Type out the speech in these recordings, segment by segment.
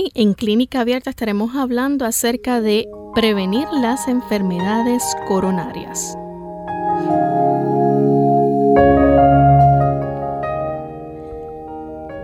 Hoy en Clínica Abierta estaremos hablando acerca de prevenir las enfermedades coronarias.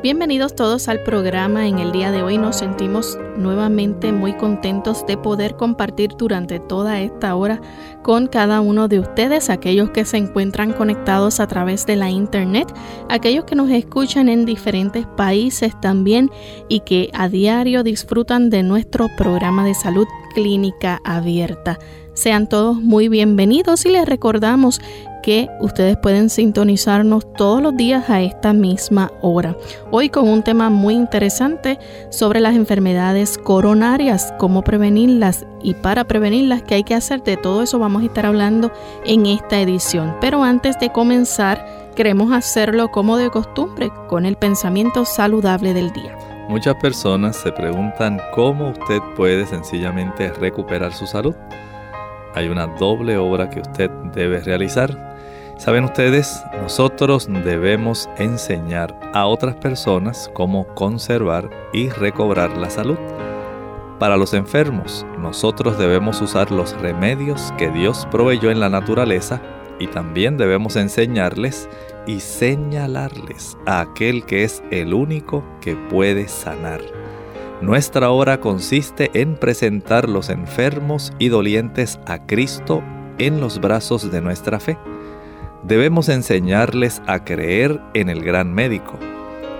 Bienvenidos todos al programa. En el día de hoy nos sentimos nuevamente muy contentos de poder compartir durante toda esta hora con cada uno de ustedes, aquellos que se encuentran conectados a través de la internet, aquellos que nos escuchan en diferentes países también y que a diario disfrutan de nuestro programa de salud clínica abierta. Sean todos muy bienvenidos y les recordamos que ustedes pueden sintonizarnos todos los días a esta misma hora. Hoy con un tema muy interesante sobre las enfermedades coronarias, cómo prevenirlas y para prevenirlas qué hay que hacer. De todo eso vamos a estar hablando en esta edición. Pero antes de comenzar, queremos hacerlo como de costumbre, con el pensamiento saludable del día. Muchas personas se preguntan cómo usted puede sencillamente recuperar su salud. Hay una doble obra que usted debe realizar Saben ustedes, nosotros debemos enseñar a otras personas cómo conservar y recobrar la salud. Para los enfermos, nosotros debemos usar los remedios que Dios proveyó en la naturaleza y también debemos enseñarles y señalarles a aquel que es el único que puede sanar. Nuestra obra consiste en presentar los enfermos y dolientes a Cristo en los brazos de nuestra fe Debemos enseñarles a creer en el gran médico.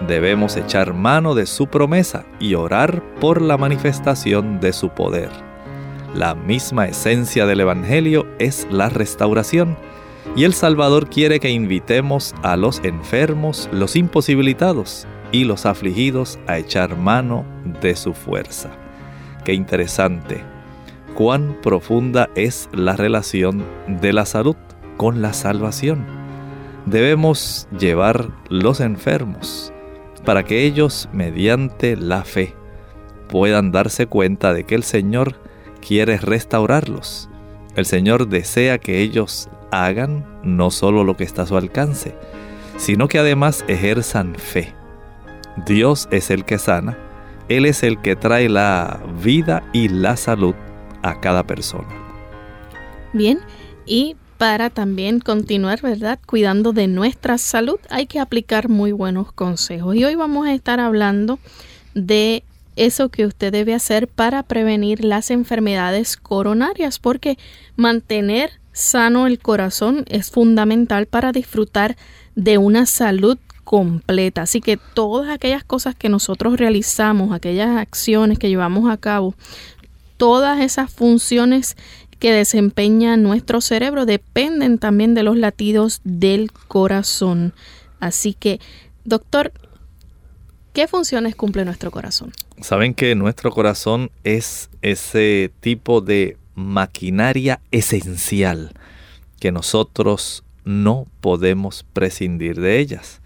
Debemos echar mano de su promesa y orar por la manifestación de su poder. La misma esencia del Evangelio es la restauración, y el Salvador quiere que invitemos a los enfermos, los imposibilitados y los afligidos a echar mano de su fuerza. Qué interesante, cuán profunda es la relación de la salud con la salvación. Debemos llevar los enfermos para que ellos, mediante la fe, puedan darse cuenta de que el Señor quiere restaurarlos. El Señor desea que ellos hagan no solo lo que está a su alcance, sino que además ejerzan fe. Dios es el que sana, Él es el que trae la vida y la salud a cada persona. Bien, y para también continuar, ¿verdad? Cuidando de nuestra salud, hay que aplicar muy buenos consejos. Y hoy vamos a estar hablando de eso que usted debe hacer para prevenir las enfermedades coronarias, porque mantener sano el corazón es fundamental para disfrutar de una salud completa. Así que todas aquellas cosas que nosotros realizamos, aquellas acciones que llevamos a cabo, todas esas funciones que desempeña nuestro cerebro dependen también de los latidos del corazón. Así que, doctor, ¿qué funciones cumple nuestro corazón? Saben que nuestro corazón es ese tipo de maquinaria esencial que nosotros no podemos prescindir de ellas.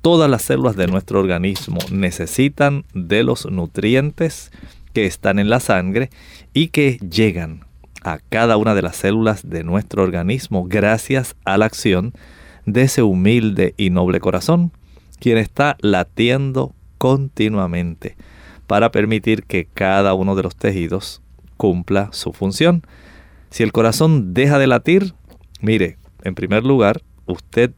Todas las células de nuestro organismo necesitan de los nutrientes que están en la sangre y que llegan a cada una de las células de nuestro organismo gracias a la acción de ese humilde y noble corazón, quien está latiendo continuamente para permitir que cada uno de los tejidos cumpla su función. Si el corazón deja de latir, mire, en primer lugar, usted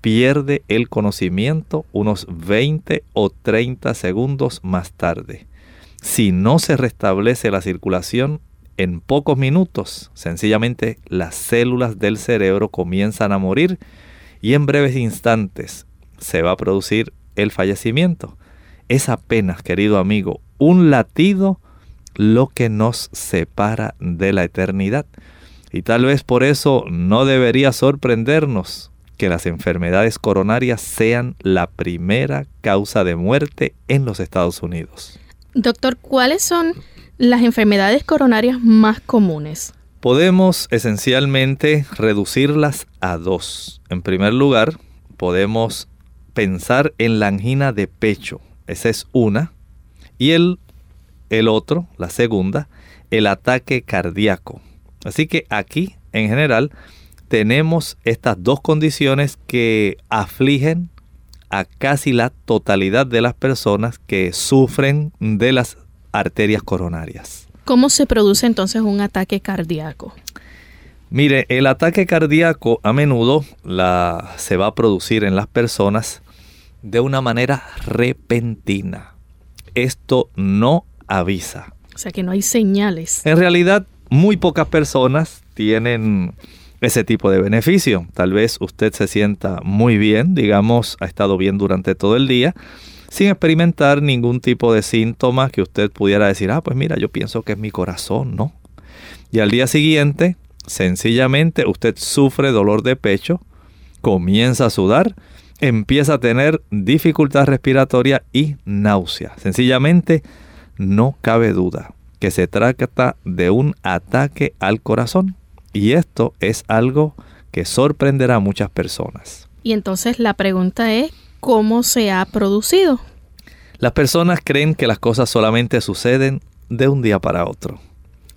pierde el conocimiento unos 20 o 30 segundos más tarde. Si no se restablece la circulación, en pocos minutos, sencillamente las células del cerebro comienzan a morir y en breves instantes se va a producir el fallecimiento. Es apenas, querido amigo, un latido lo que nos separa de la eternidad. Y tal vez por eso no debería sorprendernos que las enfermedades coronarias sean la primera causa de muerte en los Estados Unidos. Doctor, ¿cuáles son las enfermedades coronarias más comunes? Podemos esencialmente reducirlas a dos. En primer lugar, podemos pensar en la angina de pecho. Esa es una. Y el, el otro, la segunda, el ataque cardíaco. Así que aquí, en general, tenemos estas dos condiciones que afligen a casi la totalidad de las personas que sufren de las arterias coronarias. ¿Cómo se produce entonces un ataque cardíaco? Mire, el ataque cardíaco a menudo la, se va a producir en las personas de una manera repentina. Esto no avisa. O sea que no hay señales. En realidad, muy pocas personas tienen ese tipo de beneficio. Tal vez usted se sienta muy bien, digamos, ha estado bien durante todo el día, sin experimentar ningún tipo de síntoma que usted pudiera decir, ah, pues mira, yo pienso que es mi corazón, ¿no? Y al día siguiente, sencillamente usted sufre dolor de pecho, comienza a sudar, empieza a tener dificultad respiratoria y náusea. Sencillamente, no cabe duda que se trata de un ataque al corazón. Y esto es algo que sorprenderá a muchas personas. Y entonces la pregunta es, ¿cómo se ha producido? Las personas creen que las cosas solamente suceden de un día para otro.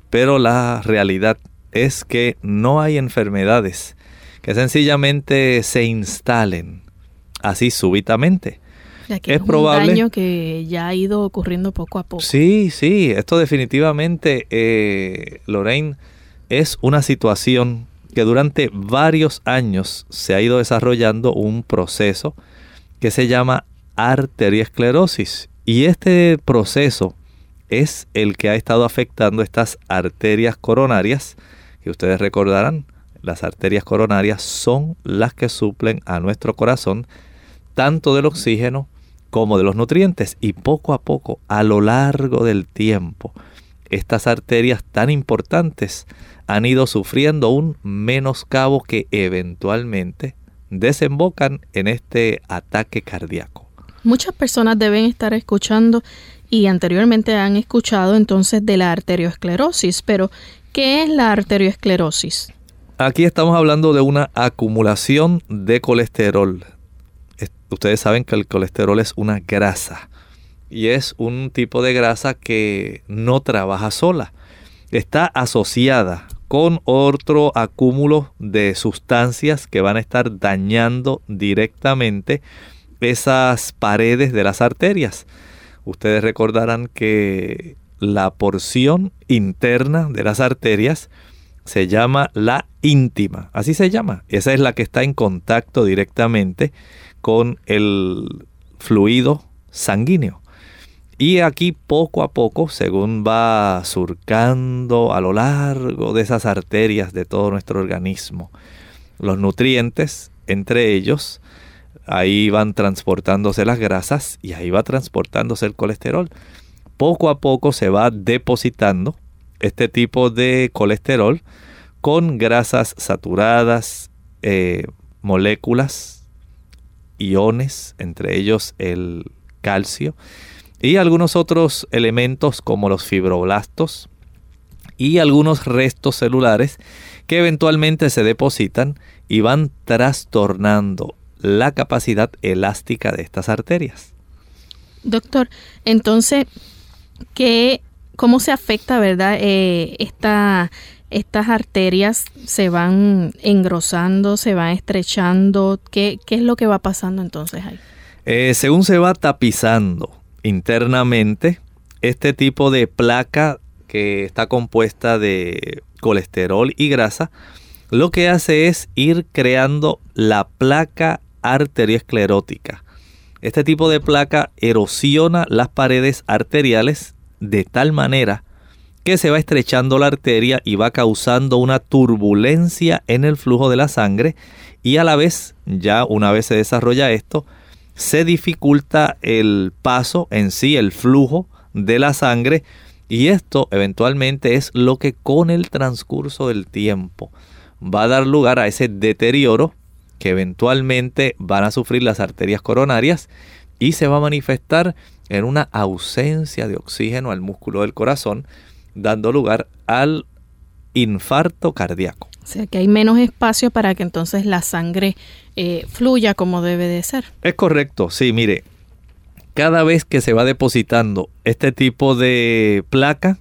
Pero la realidad es que no hay enfermedades que sencillamente se instalen así súbitamente. es, probable. Un daño que ya ha ido ocurriendo poco a poco. Sí, sí, esto definitivamente, eh, Lorraine, es una situación que durante varios años se ha ido desarrollando un proceso que se llama arteriosclerosis. Y este proceso es el que ha estado afectando estas arterias coronarias, que ustedes recordarán, las arterias coronarias son las que suplen a nuestro corazón tanto del oxígeno como de los nutrientes. Y poco a poco, a lo largo del tiempo, estas arterias tan importantes han ido sufriendo un menoscabo que eventualmente desembocan en este ataque cardíaco. Muchas personas deben estar escuchando y anteriormente han escuchado entonces de la arteriosclerosis, pero ¿qué es la arteriosclerosis? Aquí estamos hablando de una acumulación de colesterol. Ustedes saben que el colesterol es una grasa y es un tipo de grasa que no trabaja sola. Está asociada con otro acúmulo de sustancias que van a estar dañando directamente esas paredes de las arterias. Ustedes recordarán que la porción interna de las arterias se llama la íntima, así se llama. Esa es la que está en contacto directamente con el fluido sanguíneo. Y aquí poco a poco, según va surcando a lo largo de esas arterias de todo nuestro organismo, los nutrientes, entre ellos, ahí van transportándose las grasas y ahí va transportándose el colesterol. Poco a poco se va depositando este tipo de colesterol con grasas saturadas, eh, moléculas, iones, entre ellos el calcio, y algunos otros elementos como los fibroblastos y algunos restos celulares que eventualmente se depositan y van trastornando la capacidad elástica de estas arterias. Doctor, entonces, ¿qué, ¿cómo se afecta, verdad, eh, esta, estas arterias se van engrosando, se van estrechando? ¿Qué, qué es lo que va pasando entonces ahí? Eh, según se va tapizando internamente este tipo de placa que está compuesta de colesterol y grasa, lo que hace es ir creando la placa arteriosclerótica. Este tipo de placa erosiona las paredes arteriales de tal manera que se va estrechando la arteria y va causando una turbulencia en el flujo de la sangre y a la vez, ya una vez se desarrolla esto, se dificulta el paso en sí, el flujo de la sangre Y esto eventualmente es lo que con el transcurso del tiempo va a dar lugar a ese deterioro que eventualmente van a sufrir las arterias coronarias y se va a manifestar en una ausencia de oxígeno al músculo del corazón, dando lugar al infarto cardíaco. O sea que hay menos espacio para que entonces la sangre eh, fluya como debe de ser. Es correcto, sí, mire, cada vez que se va depositando este tipo de placa,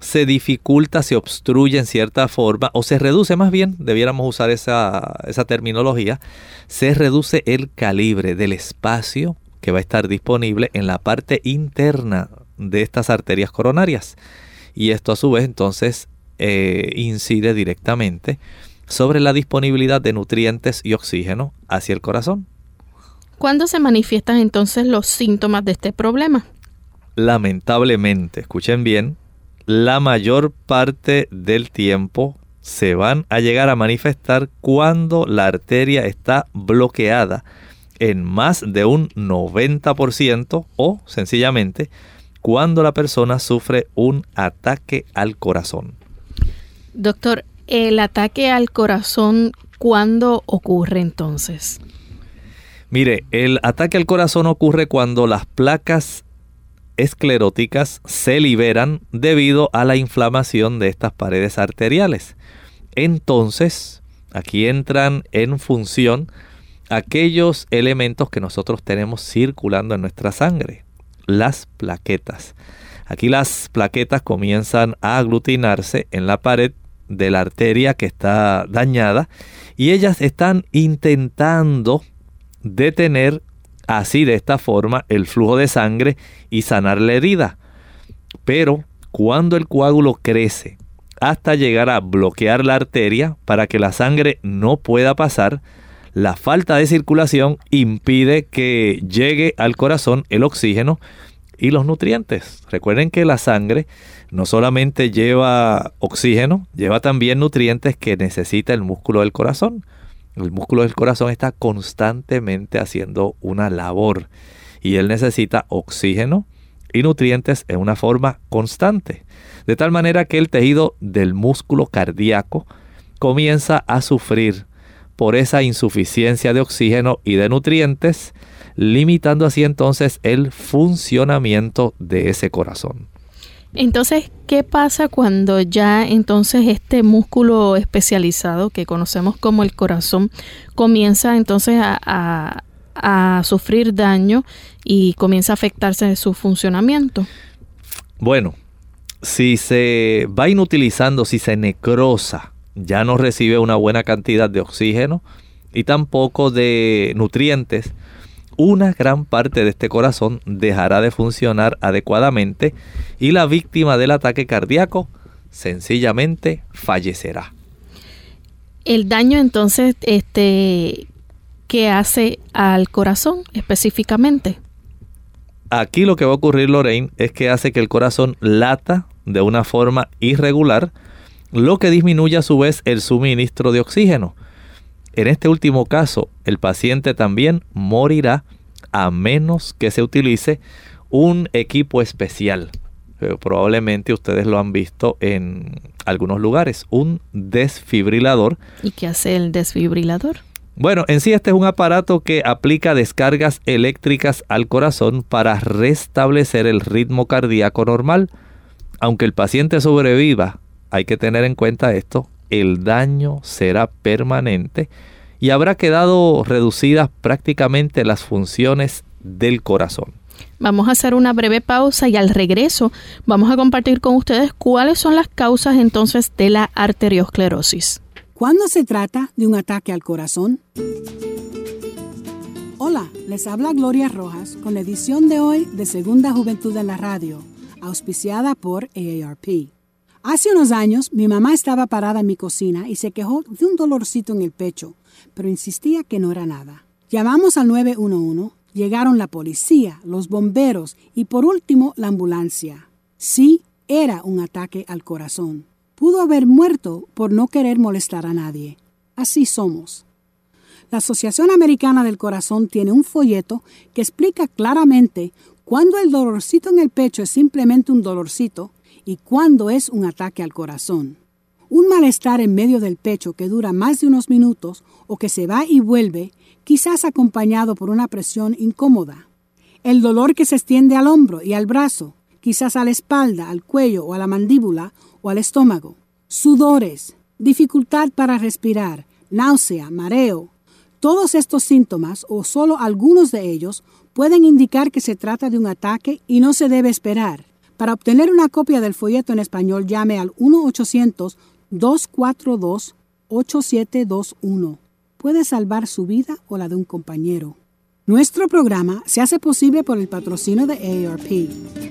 se dificulta, se obstruye en cierta forma, o se reduce más bien, debiéramos usar esa, esa terminología, se reduce el calibre del espacio que va a estar disponible en la parte interna de estas arterias coronarias. Y esto a su vez entonces eh, incide directamente sobre la disponibilidad de nutrientes y oxígeno hacia el corazón. ¿Cuándo se manifiestan entonces los síntomas de este problema? Lamentablemente, escuchen bien, la mayor parte del tiempo se van a llegar a manifestar cuando la arteria está bloqueada en más de un 90% o sencillamente cuando la persona sufre un ataque al corazón. Doctor, ¿el ataque al corazón cuándo ocurre entonces? Mire, el ataque al corazón ocurre cuando las placas escleróticas se liberan debido a la inflamación de estas paredes arteriales. Entonces, aquí entran en función aquellos elementos que nosotros tenemos circulando en nuestra sangre, las plaquetas. Aquí las plaquetas comienzan a aglutinarse en la pared de la arteria que está dañada y ellas están intentando detener así de esta forma el flujo de sangre y sanar la herida. Pero cuando el coágulo crece hasta llegar a bloquear la arteria para que la sangre no pueda pasar, la falta de circulación impide que llegue al corazón el oxígeno y los nutrientes. Recuerden que la sangre no solamente lleva oxígeno, lleva también nutrientes que necesita el músculo del corazón. El músculo del corazón está constantemente haciendo una labor y él necesita oxígeno y nutrientes en una forma constante. De tal manera que el tejido del músculo cardíaco comienza a sufrir por esa insuficiencia de oxígeno y de nutrientes, limitando así entonces el funcionamiento de ese corazón. Entonces, ¿qué pasa cuando ya entonces este músculo especializado que conocemos como el corazón comienza entonces a, sufrir daño y comienza a afectarse de su funcionamiento? Bueno, si se va inutilizando, si se necrosa ya no recibe una buena cantidad de oxígeno y tampoco de nutrientes, una gran parte de este corazón dejará de funcionar adecuadamente y la víctima del ataque cardíaco sencillamente fallecerá. El daño entonces, este, ¿qué hace al corazón específicamente? Aquí lo que va a ocurrir, Lorraine, es que hace que el corazón lata de una forma irregular, lo que disminuye a su vez el suministro de oxígeno. En este último caso, el paciente también morirá a menos que se utilice un equipo especial. Eh, probablemente ustedes lo han visto en algunos lugares, un desfibrilador. ¿Y qué hace el desfibrilador? Bueno, en sí este es un aparato que aplica descargas eléctricas al corazón para restablecer el ritmo cardíaco normal. Aunque el paciente sobreviva hay que tener en cuenta esto, el daño será permanente y habrá quedado reducidas prácticamente las funciones del corazón. Vamos a hacer una breve pausa y al regreso vamos a compartir con ustedes cuáles son las causas entonces de la arteriosclerosis. ¿Cuándo se trata de un ataque al corazón? Hola, les habla Gloria Rojas con la edición de hoy de Segunda Juventud en la Radio, auspiciada por AARP. Hace unos años mi mamá estaba parada en mi cocina y se quejó de un dolorcito en el pecho, pero insistía que no era nada. Llamamos al 911, llegaron la policía, los bomberos y por último la ambulancia. Sí, era un ataque al corazón. Pudo haber muerto por no querer molestar a nadie. Así somos. La Asociación Americana del Corazón tiene un folleto que explica claramente cuándo el dolorcito en el pecho es simplemente un dolorcito y cuándo es un ataque al corazón. Un malestar en medio del pecho que dura más de unos minutos o que se va y vuelve, quizás acompañado por una presión incómoda. El dolor que se extiende al hombro y al brazo, quizás a la espalda, al cuello o a la mandíbula o al estómago. Sudores, dificultad para respirar, náusea, mareo. Todos estos síntomas, o solo algunos de ellos, pueden indicar que se trata de un ataque y no se debe esperar. Para obtener una copia del folleto en español, llame al 1-800-242-8721. Puede salvar su vida o la de un compañero. Nuestro programa se hace posible por el patrocinio de AARP.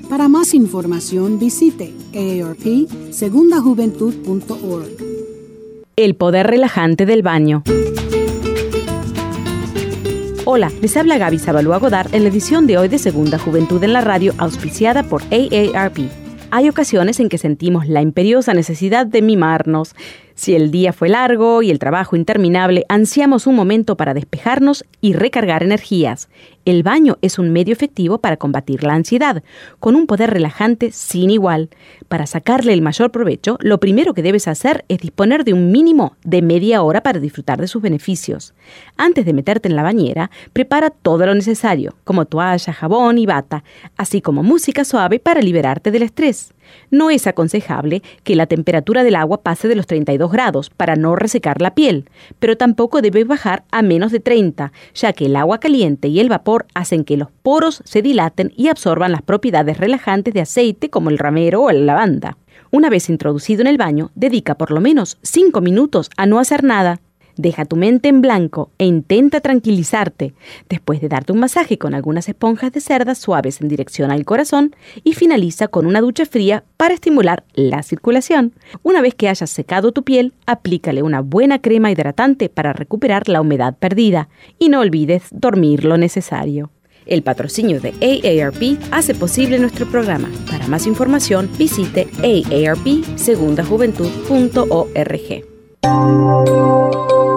Para más información visite aarpsegundajuventud.org. El poder relajante del baño. Hola, les habla Gaby Zabalúa Godard en la edición de hoy de Segunda Juventud en la Radio, auspiciada por AARP. Hay ocasiones en que sentimos la imperiosa necesidad de mimarnos. Si el día fue largo y el trabajo interminable, ansiamos un momento para despejarnos y recargar energías. El baño es un medio efectivo para combatir la ansiedad, con un poder relajante sin igual. Para sacarle el mayor provecho, lo primero que debes hacer es disponer de un mínimo de media hora para disfrutar de sus beneficios. Antes de meterte en la bañera, prepara todo lo necesario, como toalla, jabón y bata, así como música suave para liberarte del estrés. No es aconsejable que la temperatura del agua pase de los 32 grados para no resecar la piel, pero tampoco debe bajar a menos de 30, ya que el agua caliente y el vapor hacen que los poros se dilaten y absorban las propiedades relajantes de aceite como el ramero o la lavanda. Una vez introducido en el baño, dedica por lo menos 5 minutos a no hacer nada. Deja tu mente en blanco e intenta tranquilizarte, después de darte un masaje con algunas esponjas de cerdas suaves en dirección al corazón y finaliza con una ducha fría para estimular la circulación. Una vez que hayas secado tu piel, aplícale una buena crema hidratante para recuperar la humedad perdida y no olvides dormir lo necesario. El patrocinio de AARP hace posible nuestro programa. Para más información, visite aarpsegundajuventud.org.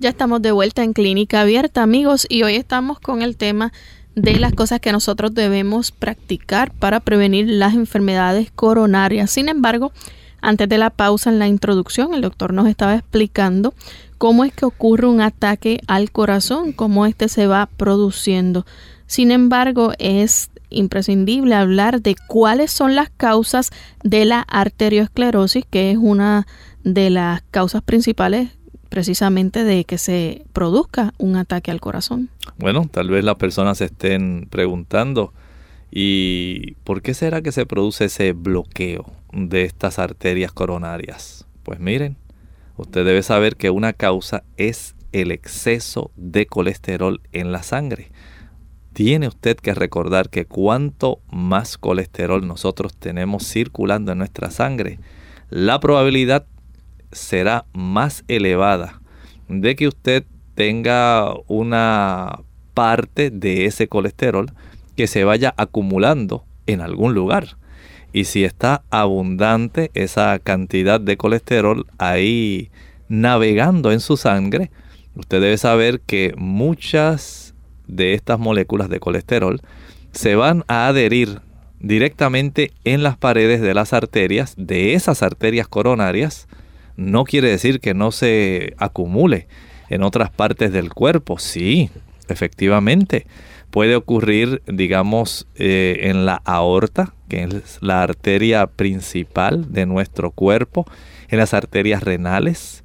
Ya estamos de vuelta en Clínica Abierta, amigos, y hoy estamos con el tema de las cosas que nosotros debemos practicar para prevenir las enfermedades coronarias. Sin embargo, antes de la pausa en la introducción, el doctor nos estaba explicando cómo es que ocurre un ataque al corazón, cómo este se va produciendo. Sin embargo, es imprescindible hablar de cuáles son las causas de la arteriosclerosis, que es una de las causas principales precisamente de que se produzca un ataque al corazón. Bueno, tal vez las personas se estén preguntando, ¿y por qué será que se produce ese bloqueo de estas arterias coronarias? Pues miren, usted debe saber que una causa es el exceso de colesterol en la sangre. Tiene usted que recordar que cuanto más colesterol nosotros tenemos circulando en nuestra sangre, la probabilidad será más elevada de que usted tenga una parte de ese colesterol que se vaya acumulando en algún lugar. Y si está abundante esa cantidad de colesterol ahí navegando en su sangre, usted debe saber que muchas de estas moléculas de colesterol se van a adherir directamente en las paredes de las arterias, de esas arterias coronarias, no quiere decir que no se acumule en otras partes del cuerpo. Sí, efectivamente. Puede ocurrir, digamos, eh, en la aorta, que es la arteria principal de nuestro cuerpo, en las arterias renales,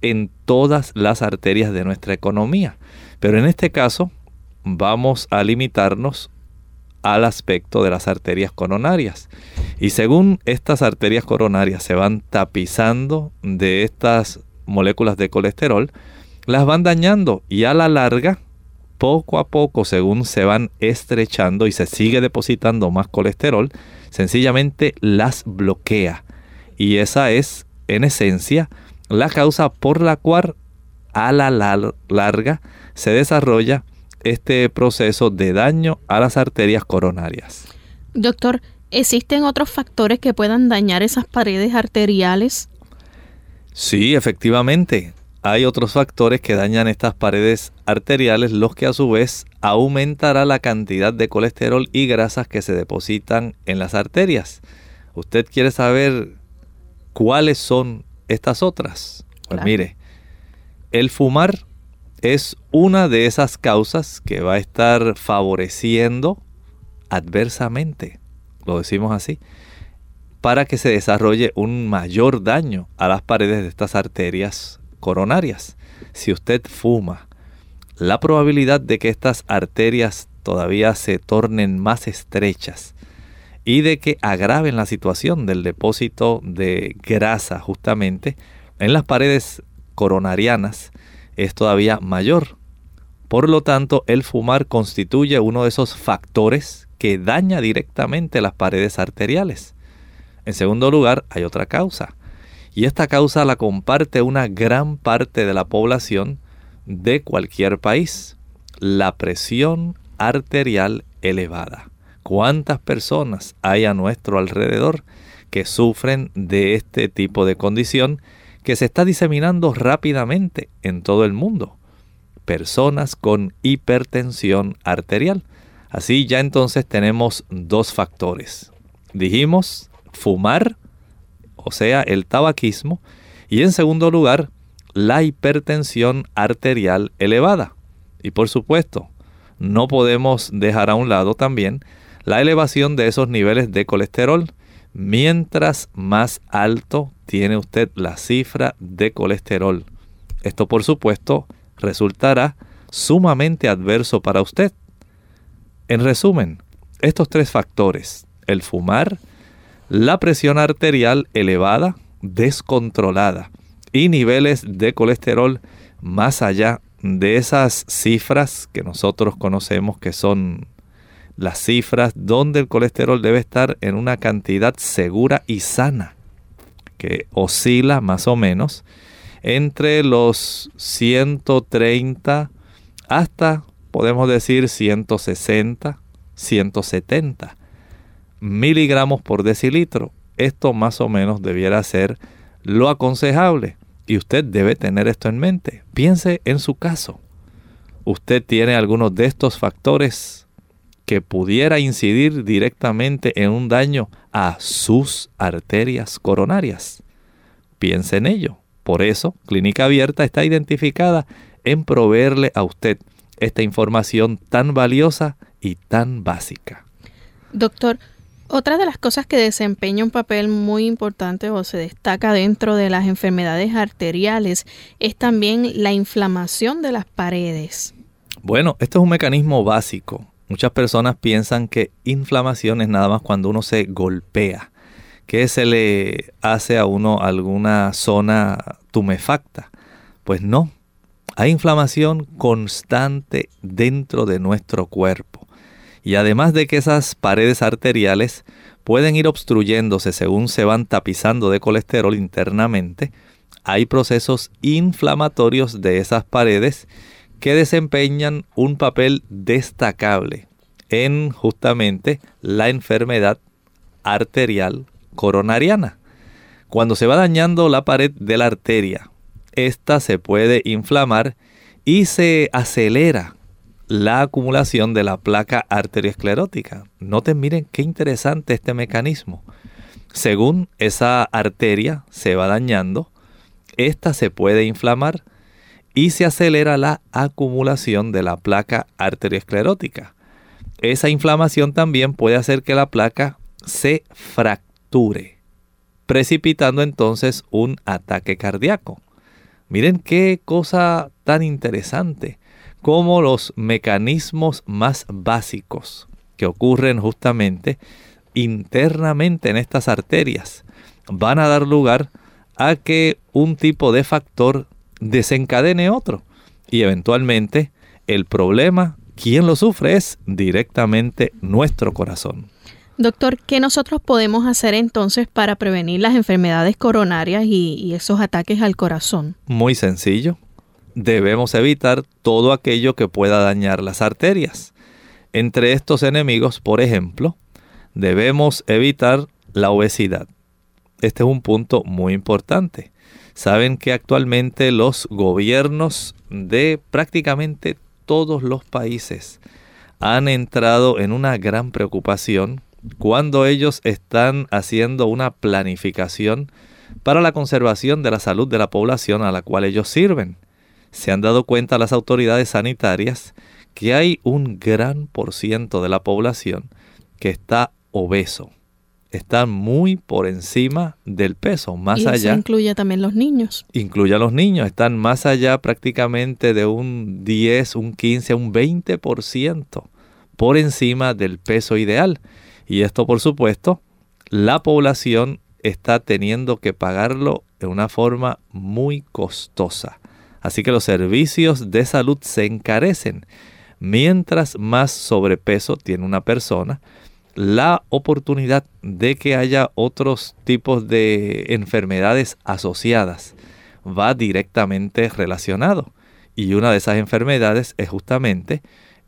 en todas las arterias de nuestra economía. Pero en este caso vamos a limitarnos al aspecto de las arterias coronarias. Y según estas arterias coronarias se van tapizando de estas moléculas de colesterol, las van dañando y a la larga, poco a poco, según se van estrechando y se sigue depositando más colesterol, sencillamente las bloquea. Y esa es, en esencia, la causa por la cual a la larga se desarrolla este proceso de daño a las arterias coronarias. Doctor, ¿existen otros factores que puedan dañar esas paredes arteriales? Sí, efectivamente. hay otros factores que dañan estas paredes arteriales, los que a su vez aumentará la cantidad de colesterol y grasas que se depositan en las arterias. ¿Usted quiere saber cuáles son estas otras? Pues mire, el fumar es una de esas causas que va a estar favoreciendo adversamente, lo decimos así, para que se desarrolle un mayor daño a las paredes de estas arterias coronarias. Si usted fuma, la probabilidad de que estas arterias todavía se tornen más estrechas y de que agraven la situación del depósito de grasa justamente en las paredes coronarianas es todavía mayor. Por lo tanto, el fumar constituye uno de esos factores que daña directamente las paredes arteriales. En segundo lugar, hay otra causa. Y esta causa la comparte una gran parte de la población de cualquier país. La presión arterial elevada. ¿Cuántas personas hay a nuestro alrededor que sufren de este tipo de condición que se está diseminando rápidamente en todo el mundo? Personas con hipertensión arterial. Así ya entonces tenemos dos factores. Dijimos fumar, o sea, el tabaquismo, y en segundo lugar, la hipertensión arterial elevada. Y por supuesto, no podemos dejar a un lado también la elevación de esos niveles de colesterol. Mientras más alto tiene usted la cifra de colesterol, esto por supuesto resultará sumamente adverso para usted. En resumen, estos tres factores, el fumar, la presión arterial elevada, descontrolada y niveles de colesterol más allá de esas cifras que nosotros conocemos que son las cifras donde el colesterol debe estar en una cantidad segura y sana, que oscila más o menos entre los 130 hasta, podemos decir, 160, 170 miligramos por decilitro. Esto más o menos debiera ser lo aconsejable. Y usted debe tener esto en mente. Piense en su caso. ¿Usted tiene algunos de estos factores que pudiera incidir directamente en un daño a sus arterias coronarias? Piense en ello. Por eso, Clínica Abierta está identificada en proveerle a usted esta información tan valiosa y tan básica. Doctor, otra de las cosas que desempeña un papel muy importante o se destaca dentro de las enfermedades arteriales es también la inflamación de las paredes. Bueno, esto es un mecanismo básico. Muchas personas piensan que inflamación es nada más cuando uno se golpea, que se le hace a uno alguna zona tumefacta. Pues no, hay inflamación constante dentro de nuestro cuerpo. Y además de que esas paredes arteriales pueden ir obstruyéndose según se van tapizando de colesterol internamente, hay procesos inflamatorios de esas paredes que desempeñan un papel destacable en justamente la enfermedad arterial coronariana. Cuando se va dañando la pared de la arteria, esta se puede inflamar y se acelera la acumulación de la placa arteriosclerótica. Noten, miren qué interesante este mecanismo. Según esa arteria se va dañando, esta se puede inflamar y se acelera la acumulación de la placa arteriosclerótica. Esa inflamación también puede hacer que la placa se fracture, precipitando entonces un ataque cardíaco. Miren qué cosa tan interesante como los mecanismos más básicos que ocurren justamente internamente en estas arterias van a dar lugar a que un tipo de factor desencadene otro y eventualmente el problema, quien lo sufre es directamente nuestro corazón. Doctor, ¿qué nosotros podemos hacer entonces para prevenir las enfermedades coronarias y, y esos ataques al corazón? Muy sencillo debemos evitar todo aquello que pueda dañar las arterias. Entre estos enemigos, por ejemplo, debemos evitar la obesidad. Este es un punto muy importante. Saben que actualmente los gobiernos de prácticamente todos los países han entrado en una gran preocupación cuando ellos están haciendo una planificación para la conservación de la salud de la población a la cual ellos sirven. Se han dado cuenta las autoridades sanitarias que hay un gran por ciento de la población que está obeso están muy por encima del peso, más y allá. Eso incluye también los niños. Incluye a los niños, están más allá prácticamente de un 10, un 15, un 20% por encima del peso ideal. Y esto, por supuesto, la población está teniendo que pagarlo de una forma muy costosa. Así que los servicios de salud se encarecen. Mientras más sobrepeso tiene una persona, la oportunidad de que haya otros tipos de enfermedades asociadas va directamente relacionado. Y una de esas enfermedades es justamente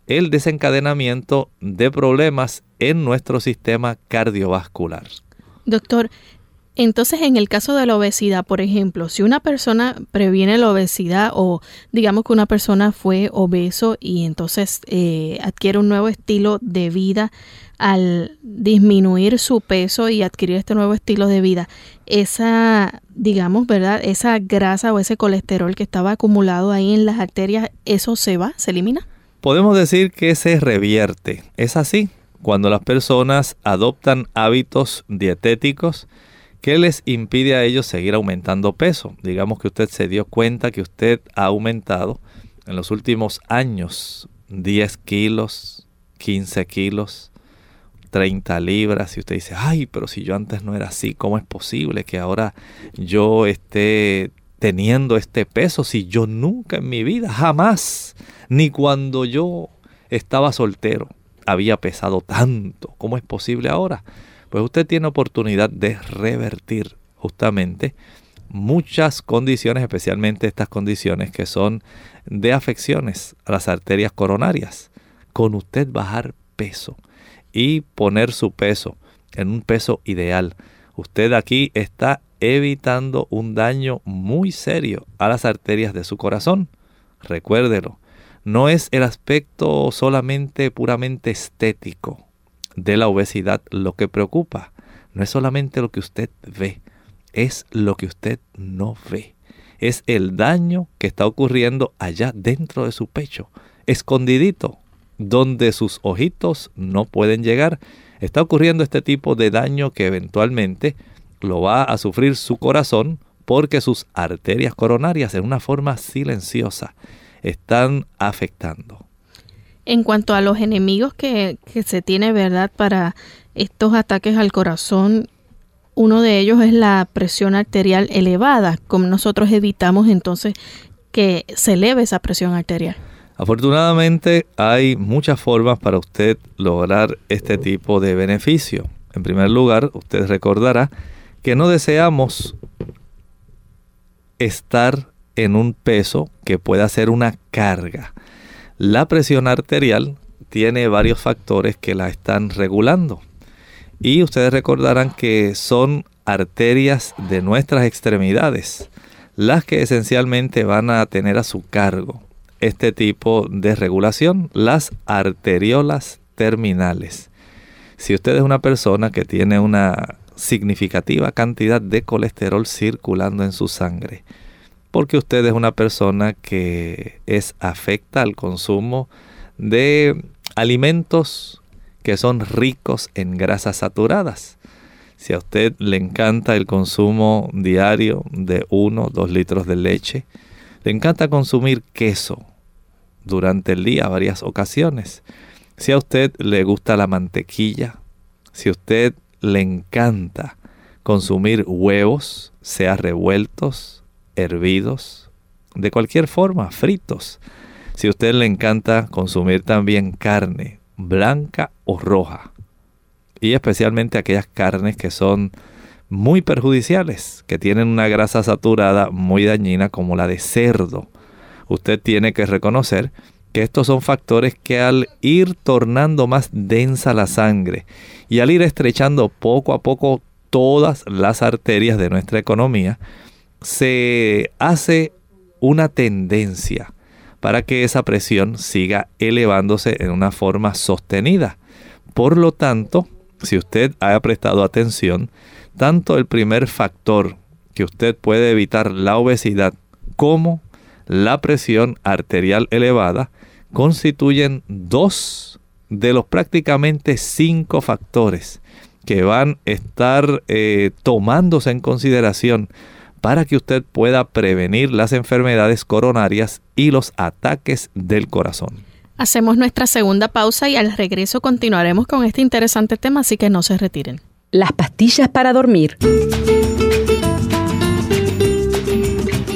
el desencadenamiento de problemas en nuestro sistema cardiovascular. Doctor, entonces, en el caso de la obesidad, por ejemplo, si una persona previene la obesidad o digamos que una persona fue obeso y entonces eh, adquiere un nuevo estilo de vida al disminuir su peso y adquirir este nuevo estilo de vida, esa, digamos, ¿verdad? Esa grasa o ese colesterol que estaba acumulado ahí en las arterias, ¿eso se va? ¿Se elimina? Podemos decir que se revierte. Es así. Cuando las personas adoptan hábitos dietéticos, ¿Qué les impide a ellos seguir aumentando peso? Digamos que usted se dio cuenta que usted ha aumentado en los últimos años 10 kilos, 15 kilos, 30 libras y usted dice, ay, pero si yo antes no era así, ¿cómo es posible que ahora yo esté teniendo este peso si yo nunca en mi vida, jamás, ni cuando yo estaba soltero, había pesado tanto? ¿Cómo es posible ahora? Pues usted tiene oportunidad de revertir justamente muchas condiciones, especialmente estas condiciones que son de afecciones a las arterias coronarias. Con usted bajar peso y poner su peso en un peso ideal, usted aquí está evitando un daño muy serio a las arterias de su corazón. Recuérdelo, no es el aspecto solamente puramente estético de la obesidad lo que preocupa. No es solamente lo que usted ve, es lo que usted no ve. Es el daño que está ocurriendo allá dentro de su pecho, escondidito, donde sus ojitos no pueden llegar. Está ocurriendo este tipo de daño que eventualmente lo va a sufrir su corazón porque sus arterias coronarias en una forma silenciosa están afectando. En cuanto a los enemigos que, se tiene, ¿verdad? Para estos ataques al corazón, uno de ellos es la presión arterial elevada. como nosotros evitamos entonces que se eleve esa presión arterial? Afortunadamente hay muchas formas para usted lograr este tipo de beneficio. En primer lugar, usted recordará que no deseamos estar en un peso que pueda ser una carga. La presión arterial tiene varios factores que la están regulando. Y ustedes recordarán que son arterias de nuestras extremidades las que esencialmente van a tener a su cargo este tipo de regulación, las arteriolas terminales. Si usted es una persona que tiene una significativa cantidad de colesterol circulando en su sangre, porque usted es una persona que es afecta al consumo de alimentos que son ricos en grasas saturadas. Si a usted le encanta el consumo diario de 1 2 litros de leche, le encanta consumir queso durante el día varias ocasiones. Si a usted le gusta la mantequilla, si a usted le encanta consumir huevos, sea revueltos, hervidos, de cualquier forma, fritos. Si a usted le encanta consumir también carne, blanca o roja, y especialmente aquellas carnes que son muy perjudiciales, que tienen una grasa saturada muy dañina como la de cerdo, usted tiene que reconocer que estos son factores que al ir tornando más densa la sangre y al ir estrechando poco a poco todas las arterias de nuestra economía, se hace una tendencia para que esa presión siga elevándose en una forma sostenida. Por lo tanto, si usted ha prestado atención, tanto el primer factor que usted puede evitar la obesidad como la presión arterial elevada constituyen dos de los prácticamente cinco factores que van a estar eh, tomándose en consideración para que usted pueda prevenir las enfermedades coronarias y los ataques del corazón. Hacemos nuestra segunda pausa y al regreso continuaremos con este interesante tema, así que no se retiren. Las pastillas para dormir.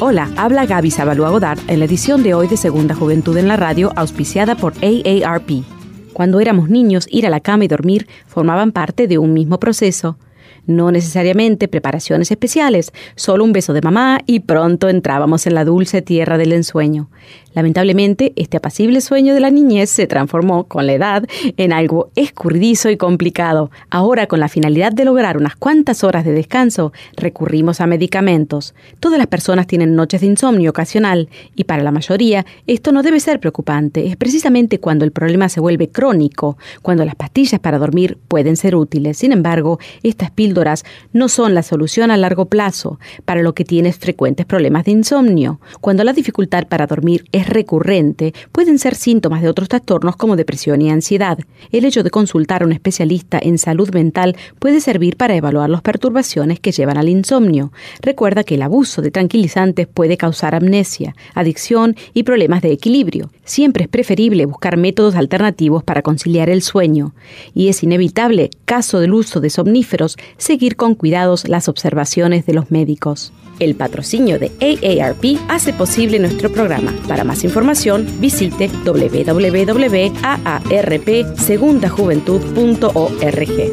Hola, habla Gaby Sabalua Godard en la edición de hoy de Segunda Juventud en la Radio, auspiciada por AARP. Cuando éramos niños, ir a la cama y dormir formaban parte de un mismo proceso. No necesariamente preparaciones especiales, solo un beso de mamá y pronto entrábamos en la dulce tierra del ensueño. Lamentablemente, este apacible sueño de la niñez se transformó con la edad en algo escurridizo y complicado. Ahora, con la finalidad de lograr unas cuantas horas de descanso, recurrimos a medicamentos. Todas las personas tienen noches de insomnio ocasional y para la mayoría esto no debe ser preocupante. Es precisamente cuando el problema se vuelve crónico, cuando las pastillas para dormir pueden ser útiles. Sin embargo, estas píldoras no son la solución a largo plazo para lo que tienes frecuentes problemas de insomnio. Cuando la dificultad para dormir es recurrente, pueden ser síntomas de otros trastornos como depresión y ansiedad. El hecho de consultar a un especialista en salud mental puede servir para evaluar las perturbaciones que llevan al insomnio. Recuerda que el abuso de tranquilizantes puede causar amnesia, adicción y problemas de equilibrio. Siempre es preferible buscar métodos alternativos para conciliar el sueño. Y es inevitable, caso del uso de somníferos, seguir con cuidados las observaciones de los médicos. El patrocinio de AARP hace posible nuestro programa. Para más información, visite www.aarpsegundajuventud.org.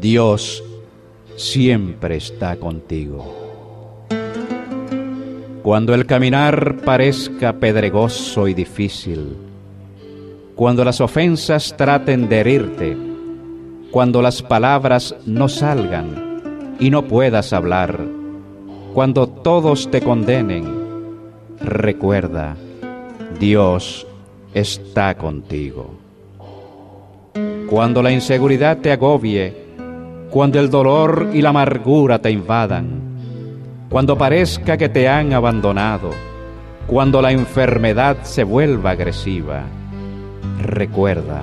Dios siempre está contigo. Cuando el caminar parezca pedregoso y difícil, cuando las ofensas traten de herirte, cuando las palabras no salgan, y no puedas hablar, cuando todos te condenen, recuerda, Dios está contigo. Cuando la inseguridad te agobie, cuando el dolor y la amargura te invadan, cuando parezca que te han abandonado, cuando la enfermedad se vuelva agresiva, recuerda,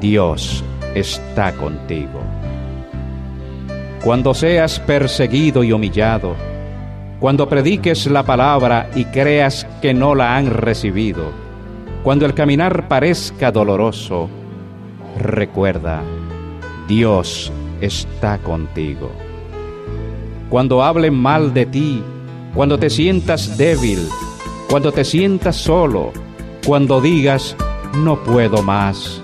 Dios está contigo cuando seas perseguido y humillado, cuando prediques la palabra y creas que no la han recibido, cuando el caminar parezca doloroso, recuerda, Dios está contigo. Cuando hablen mal de ti, cuando te sientas débil, cuando te sientas solo, cuando digas, no puedo más,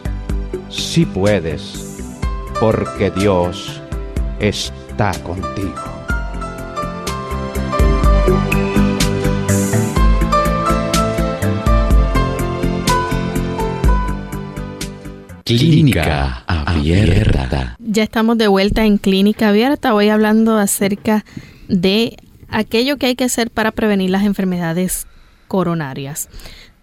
sí puedes, porque Dios está contigo. Clínica Abierta. Ya estamos de vuelta en Clínica Abierta. Voy hablando acerca de aquello que hay que hacer para prevenir las enfermedades coronarias.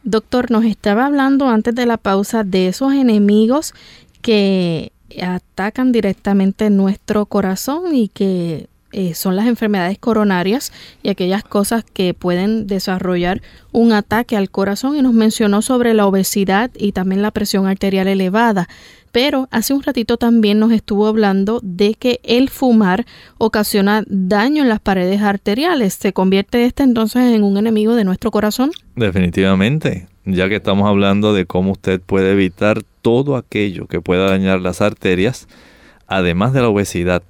Doctor, nos estaba hablando antes de la pausa de esos enemigos que atacan directamente nuestro corazón y que eh, son las enfermedades coronarias y aquellas cosas que pueden desarrollar un ataque al corazón y nos mencionó sobre la obesidad y también la presión arterial elevada. Pero hace un ratito también nos estuvo hablando de que el fumar ocasiona daño en las paredes arteriales. ¿Se convierte este entonces en un enemigo de nuestro corazón? Definitivamente, ya que estamos hablando de cómo usted puede evitar todo aquello que pueda dañar las arterias, además de la obesidad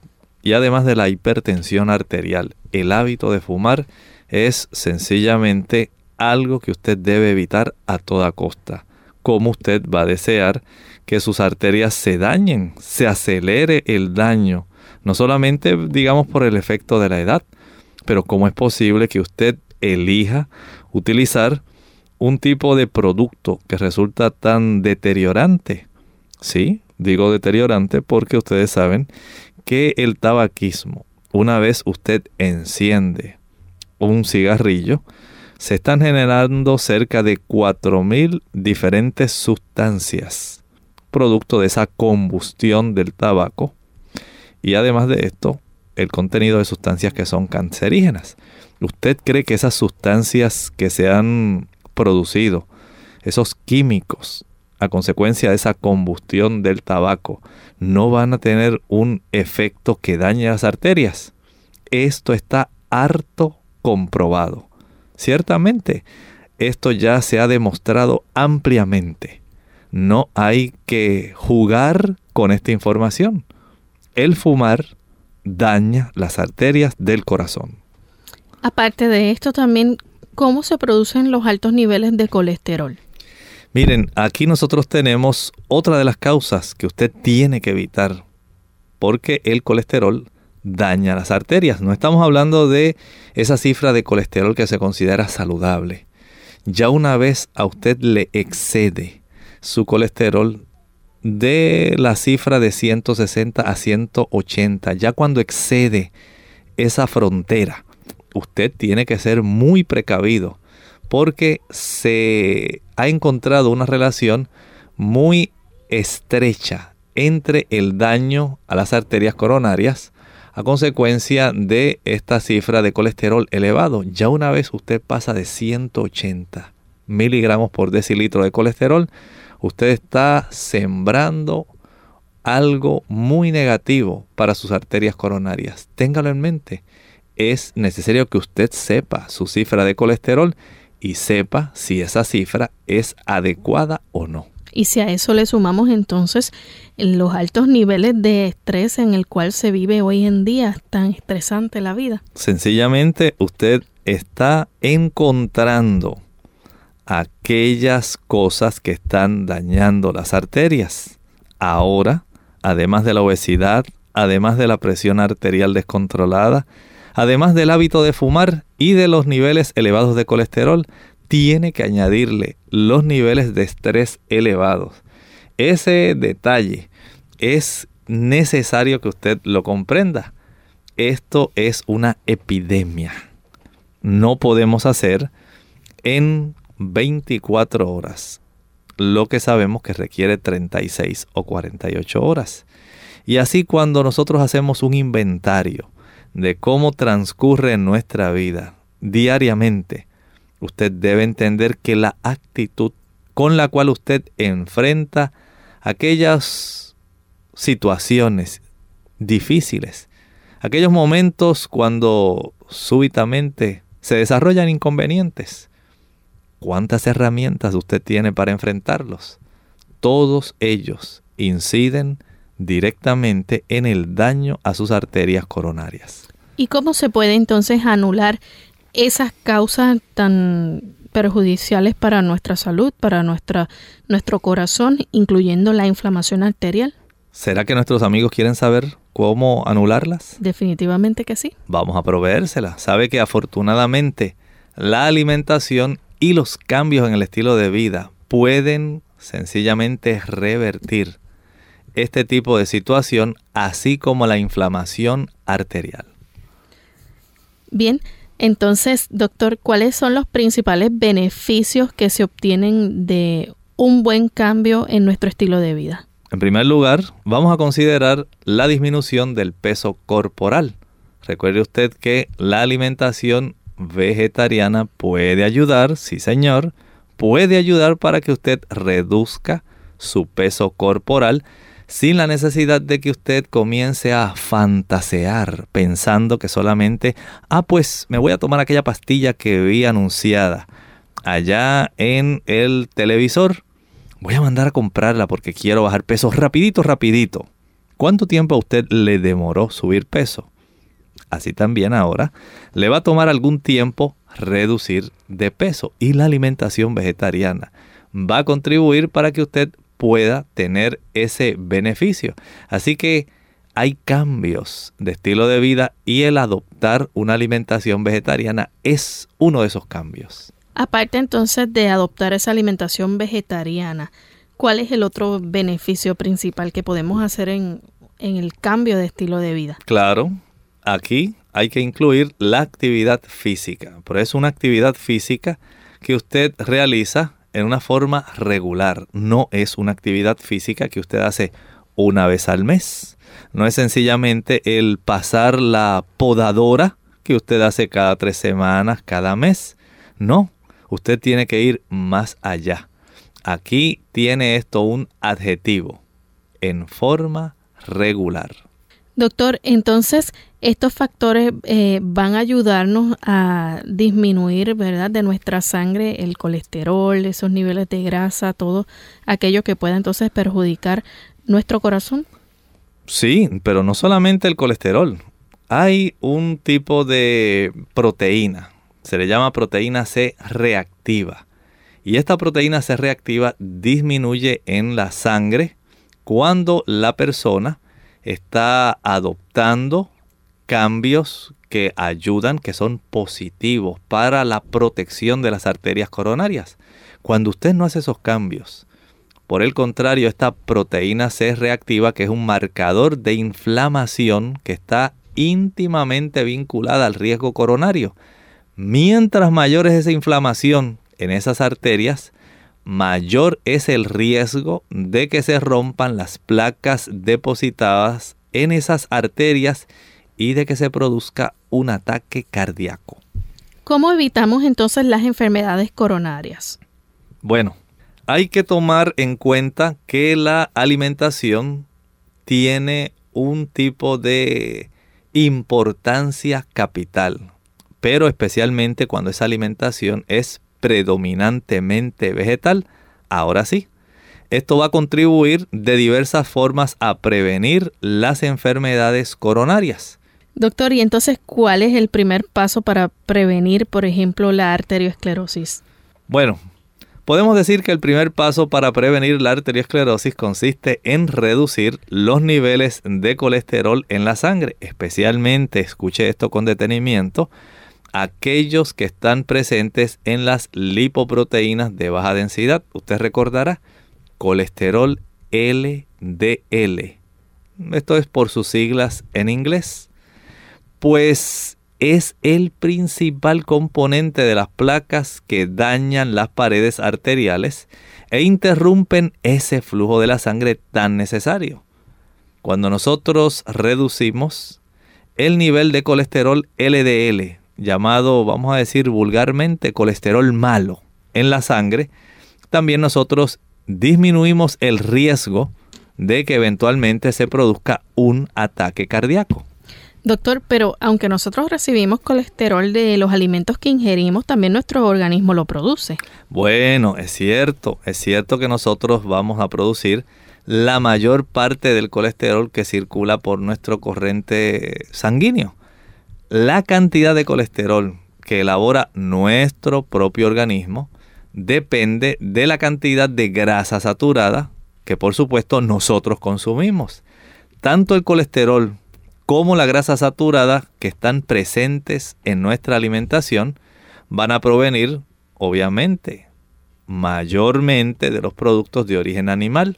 y además de la hipertensión arterial. El hábito de fumar es sencillamente algo que usted debe evitar a toda costa. ¿Cómo usted va a desear que sus arterias se dañen, se acelere el daño? No solamente, digamos, por el efecto de la edad, pero cómo es posible que usted elija utilizar un tipo de producto que resulta tan deteriorante, ¿sí? Digo deteriorante porque ustedes saben que el tabaquismo, una vez usted enciende un cigarrillo, se están generando cerca de 4.000 diferentes sustancias, producto de esa combustión del tabaco. Y además de esto, el contenido de sustancias que son cancerígenas. ¿Usted cree que esas sustancias que se han producido, esos químicos, a consecuencia de esa combustión del tabaco, no van a tener un efecto que dañe las arterias? Esto está harto comprobado. Ciertamente, esto ya se ha demostrado ampliamente. No hay que jugar con esta información. El fumar daña las arterias del corazón. Aparte de esto, también, ¿cómo se producen los altos niveles de colesterol? Miren, aquí nosotros tenemos otra de las causas que usted tiene que evitar, porque el colesterol daña las arterias. No estamos hablando de esa cifra de colesterol que se considera saludable. Ya una vez a usted le excede su colesterol de la cifra de 160 a 180, ya cuando excede esa frontera, usted tiene que ser muy precavido porque se ha encontrado una relación muy estrecha entre el daño a las arterias coronarias a consecuencia de esta cifra de colesterol elevado. Ya una vez usted pasa de 180 miligramos por decilitro de colesterol, usted está sembrando algo muy negativo para sus arterias coronarias. Téngalo en mente. Es necesario que usted sepa su cifra de colesterol y sepa si esa cifra es adecuada o no. Y si a eso le sumamos entonces los altos niveles de estrés en el cual se vive hoy en día, tan estresante la vida. Sencillamente usted está encontrando aquellas cosas que están dañando las arterias. Ahora, además de la obesidad, además de la presión arterial descontrolada, además del hábito de fumar y de los niveles elevados de colesterol, tiene que añadirle los niveles de estrés elevados. Ese detalle es necesario que usted lo comprenda. Esto es una epidemia. No podemos hacer en 24 horas lo que sabemos que requiere 36 o 48 horas. Y así cuando nosotros hacemos un inventario de cómo transcurre nuestra vida diariamente, usted debe entender que la actitud con la cual usted enfrenta aquellas situaciones difíciles, aquellos momentos cuando súbitamente se desarrollan inconvenientes, ¿cuántas herramientas usted tiene para enfrentarlos? Todos ellos inciden directamente en el daño a sus arterias coronarias. ¿Y cómo se puede entonces anular esas causas tan perjudiciales para nuestra salud, para nuestra, nuestro corazón, incluyendo la inflamación arterial? ¿Será que nuestros amigos quieren saber cómo anularlas? Definitivamente que sí. Vamos a proveérsela. Sabe que afortunadamente la alimentación y los cambios en el estilo de vida pueden sencillamente revertir este tipo de situación, así como la inflamación arterial. Bien, entonces, doctor, ¿cuáles son los principales beneficios que se obtienen de un buen cambio en nuestro estilo de vida? En primer lugar, vamos a considerar la disminución del peso corporal. Recuerde usted que la alimentación vegetariana puede ayudar, sí señor, puede ayudar para que usted reduzca su peso corporal sin la necesidad de que usted comience a fantasear pensando que solamente, ah, pues me voy a tomar aquella pastilla que vi anunciada allá en el televisor. Voy a mandar a comprarla porque quiero bajar peso rapidito, rapidito. ¿Cuánto tiempo a usted le demoró subir peso? Así también ahora le va a tomar algún tiempo reducir de peso y la alimentación vegetariana va a contribuir para que usted pueda tener ese beneficio. Así que hay cambios de estilo de vida y el adoptar una alimentación vegetariana es uno de esos cambios. Aparte entonces de adoptar esa alimentación vegetariana, ¿Cuál es el otro beneficio principal que podemos hacer en, en el cambio de estilo de vida? Claro, aquí hay que incluir la actividad física, pero es una actividad física que usted realiza en una forma regular, no es una actividad física que usted hace una vez al mes, no es sencillamente el pasar la podadora que usted hace cada tres semanas, cada mes, no, usted tiene que ir más allá. Aquí tiene esto un adjetivo, en forma regular. Doctor, entonces estos factores eh, van a ayudarnos a disminuir, ¿verdad?, de nuestra sangre el colesterol, esos niveles de grasa, todo aquello que pueda entonces perjudicar nuestro corazón. Sí, pero no solamente el colesterol. Hay un tipo de proteína, se le llama proteína C reactiva. Y esta proteína C reactiva disminuye en la sangre cuando la persona está adoptando cambios que ayudan, que son positivos para la protección de las arterias coronarias. Cuando usted no hace esos cambios, por el contrario, esta proteína C reactiva, que es un marcador de inflamación que está íntimamente vinculada al riesgo coronario. Mientras mayor es esa inflamación en esas arterias, mayor es el riesgo de que se rompan las placas depositadas en esas arterias y de que se produzca un ataque cardíaco. ¿Cómo evitamos entonces las enfermedades coronarias? Bueno, hay que tomar en cuenta que la alimentación tiene un tipo de importancia capital, pero especialmente cuando esa alimentación es predominantemente vegetal. Ahora sí, esto va a contribuir de diversas formas a prevenir las enfermedades coronarias. Doctor, ¿y entonces cuál es el primer paso para prevenir, por ejemplo, la arteriosclerosis? Bueno, podemos decir que el primer paso para prevenir la arteriosclerosis consiste en reducir los niveles de colesterol en la sangre, especialmente, escuche esto con detenimiento, aquellos que están presentes en las lipoproteínas de baja densidad. Usted recordará, colesterol LDL. Esto es por sus siglas en inglés. Pues es el principal componente de las placas que dañan las paredes arteriales e interrumpen ese flujo de la sangre tan necesario. Cuando nosotros reducimos el nivel de colesterol LDL, llamado, vamos a decir vulgarmente, colesterol malo en la sangre, también nosotros disminuimos el riesgo de que eventualmente se produzca un ataque cardíaco. Doctor, pero aunque nosotros recibimos colesterol de los alimentos que ingerimos, también nuestro organismo lo produce. Bueno, es cierto, es cierto que nosotros vamos a producir la mayor parte del colesterol que circula por nuestro corriente sanguíneo la cantidad de colesterol que elabora nuestro propio organismo depende de la cantidad de grasa saturada que por supuesto nosotros consumimos. Tanto el colesterol como la grasa saturada que están presentes en nuestra alimentación van a provenir, obviamente, mayormente de los productos de origen animal,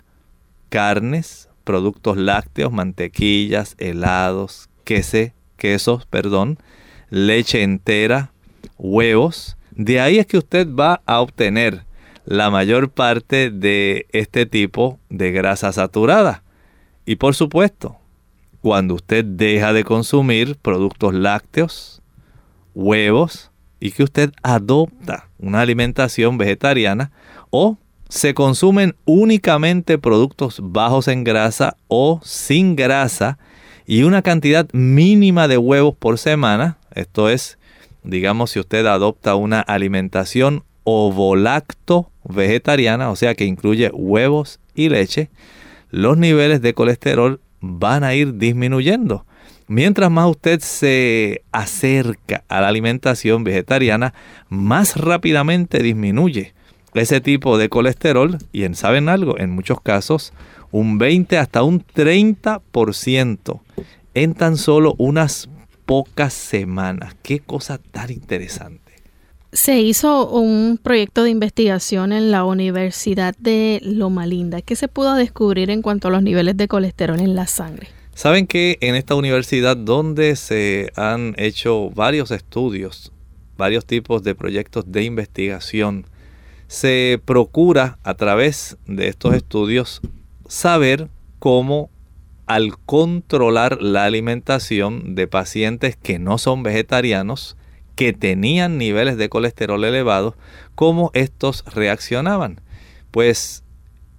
carnes, productos lácteos, mantequillas, helados, queso, quesos, perdón, leche entera, huevos. De ahí es que usted va a obtener la mayor parte de este tipo de grasa saturada. Y por supuesto, cuando usted deja de consumir productos lácteos, huevos, y que usted adopta una alimentación vegetariana o se consumen únicamente productos bajos en grasa o sin grasa y una cantidad mínima de huevos por semana. Esto es, digamos, si usted adopta una alimentación ovolacto vegetariana, o sea que incluye huevos y leche, los niveles de colesterol van a ir disminuyendo. Mientras más usted se acerca a la alimentación vegetariana, más rápidamente disminuye ese tipo de colesterol y en saben algo, en muchos casos un 20 hasta un 30% en tan solo unas pocas semanas. Qué cosa tan interesante. Se hizo un proyecto de investigación en la Universidad de Loma Linda. ¿Qué se pudo descubrir en cuanto a los niveles de colesterol en la sangre? Saben que en esta universidad donde se han hecho varios estudios, varios tipos de proyectos de investigación, se procura a través de estos estudios saber cómo al controlar la alimentación de pacientes que no son vegetarianos, que tenían niveles de colesterol elevados, cómo estos reaccionaban. Pues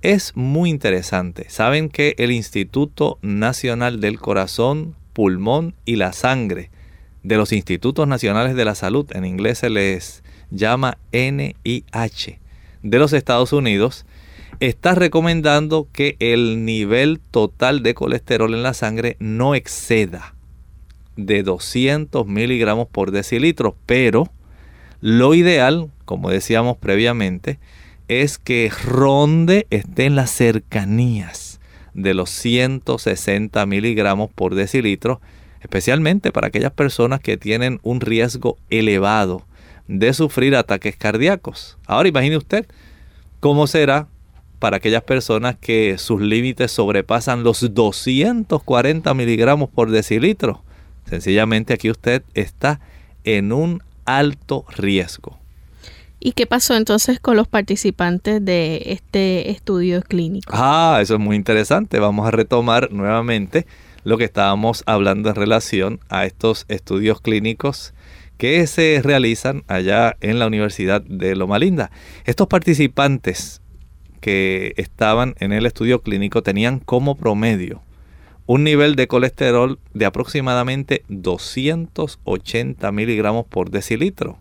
es muy interesante. Saben que el Instituto Nacional del Corazón, Pulmón y la Sangre de los Institutos Nacionales de la Salud, en inglés se les llama NIH, de los Estados Unidos, está recomendando que el nivel total de colesterol en la sangre no exceda de 200 miligramos por decilitro, pero lo ideal, como decíamos previamente, es que ronde esté en las cercanías de los 160 miligramos por decilitro, especialmente para aquellas personas que tienen un riesgo elevado de sufrir ataques cardíacos. Ahora imagine usted cómo será para aquellas personas que sus límites sobrepasan los 240 miligramos por decilitro. Sencillamente aquí usted está en un alto riesgo. ¿Y qué pasó entonces con los participantes de este estudio clínico? Ah, eso es muy interesante. Vamos a retomar nuevamente lo que estábamos hablando en relación a estos estudios clínicos que se realizan allá en la Universidad de Loma Linda. Estos participantes que estaban en el estudio clínico tenían como promedio un nivel de colesterol de aproximadamente 280 miligramos por decilitro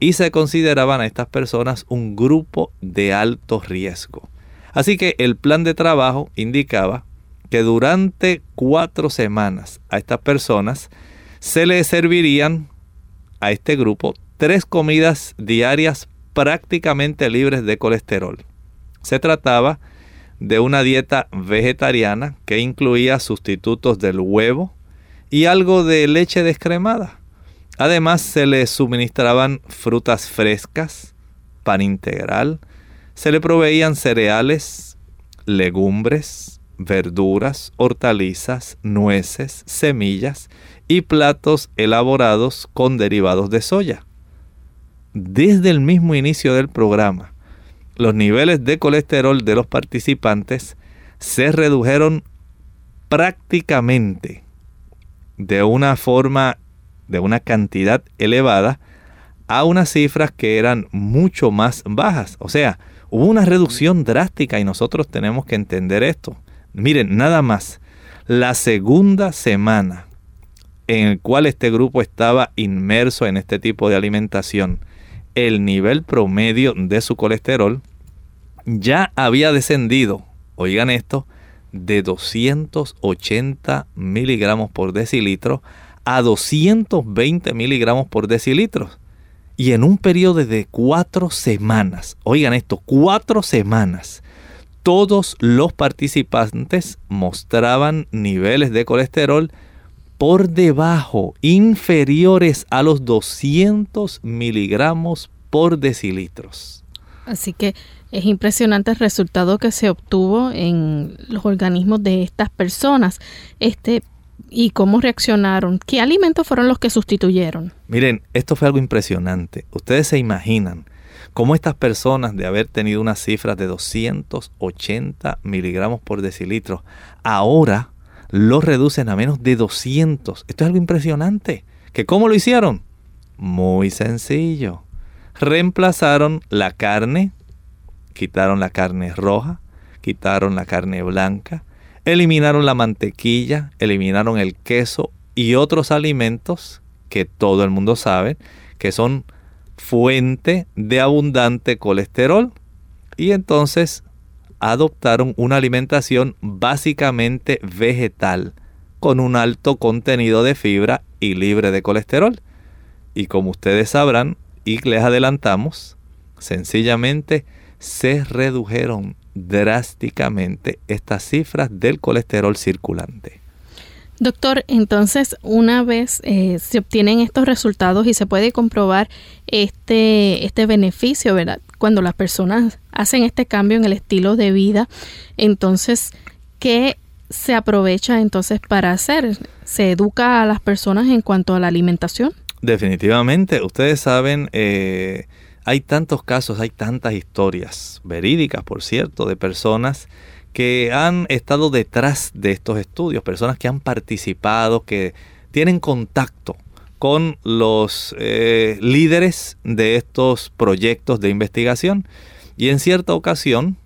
y se consideraban a estas personas un grupo de alto riesgo. Así que el plan de trabajo indicaba que durante cuatro semanas a estas personas se les servirían a este grupo tres comidas diarias prácticamente libres de colesterol. Se trataba de una dieta vegetariana que incluía sustitutos del huevo y algo de leche descremada. Además se le suministraban frutas frescas, pan integral, se le proveían cereales, legumbres, verduras, hortalizas, nueces, semillas y platos elaborados con derivados de soya. Desde el mismo inicio del programa, los niveles de colesterol de los participantes se redujeron prácticamente de una forma, de una cantidad elevada, a unas cifras que eran mucho más bajas. O sea, hubo una reducción drástica y nosotros tenemos que entender esto. Miren, nada más, la segunda semana en el cual este grupo estaba inmerso en este tipo de alimentación, el nivel promedio de su colesterol ya había descendido, oigan esto, de 280 miligramos por decilitro a 220 miligramos por decilitro. Y en un periodo de cuatro semanas, oigan esto, cuatro semanas, todos los participantes mostraban niveles de colesterol por debajo, inferiores a los 200 miligramos por decilitros. Así que es impresionante el resultado que se obtuvo en los organismos de estas personas. Este, ¿Y cómo reaccionaron? ¿Qué alimentos fueron los que sustituyeron? Miren, esto fue algo impresionante. Ustedes se imaginan cómo estas personas de haber tenido unas cifras de 280 miligramos por decilitro, ahora lo reducen a menos de 200. Esto es algo impresionante. ¿Que ¿Cómo lo hicieron? Muy sencillo. Reemplazaron la carne, quitaron la carne roja, quitaron la carne blanca, eliminaron la mantequilla, eliminaron el queso y otros alimentos que todo el mundo sabe que son fuente de abundante colesterol. Y entonces adoptaron una alimentación básicamente vegetal, con un alto contenido de fibra y libre de colesterol. Y como ustedes sabrán, y les adelantamos, sencillamente se redujeron drásticamente estas cifras del colesterol circulante. Doctor, entonces una vez eh, se obtienen estos resultados y se puede comprobar este, este beneficio, ¿verdad? Cuando las personas hacen este cambio en el estilo de vida, entonces, ¿qué se aprovecha entonces para hacer? ¿Se educa a las personas en cuanto a la alimentación? Definitivamente, ustedes saben, eh, hay tantos casos, hay tantas historias, verídicas por cierto, de personas que han estado detrás de estos estudios, personas que han participado, que tienen contacto con los eh, líderes de estos proyectos de investigación. Y en cierta ocasión,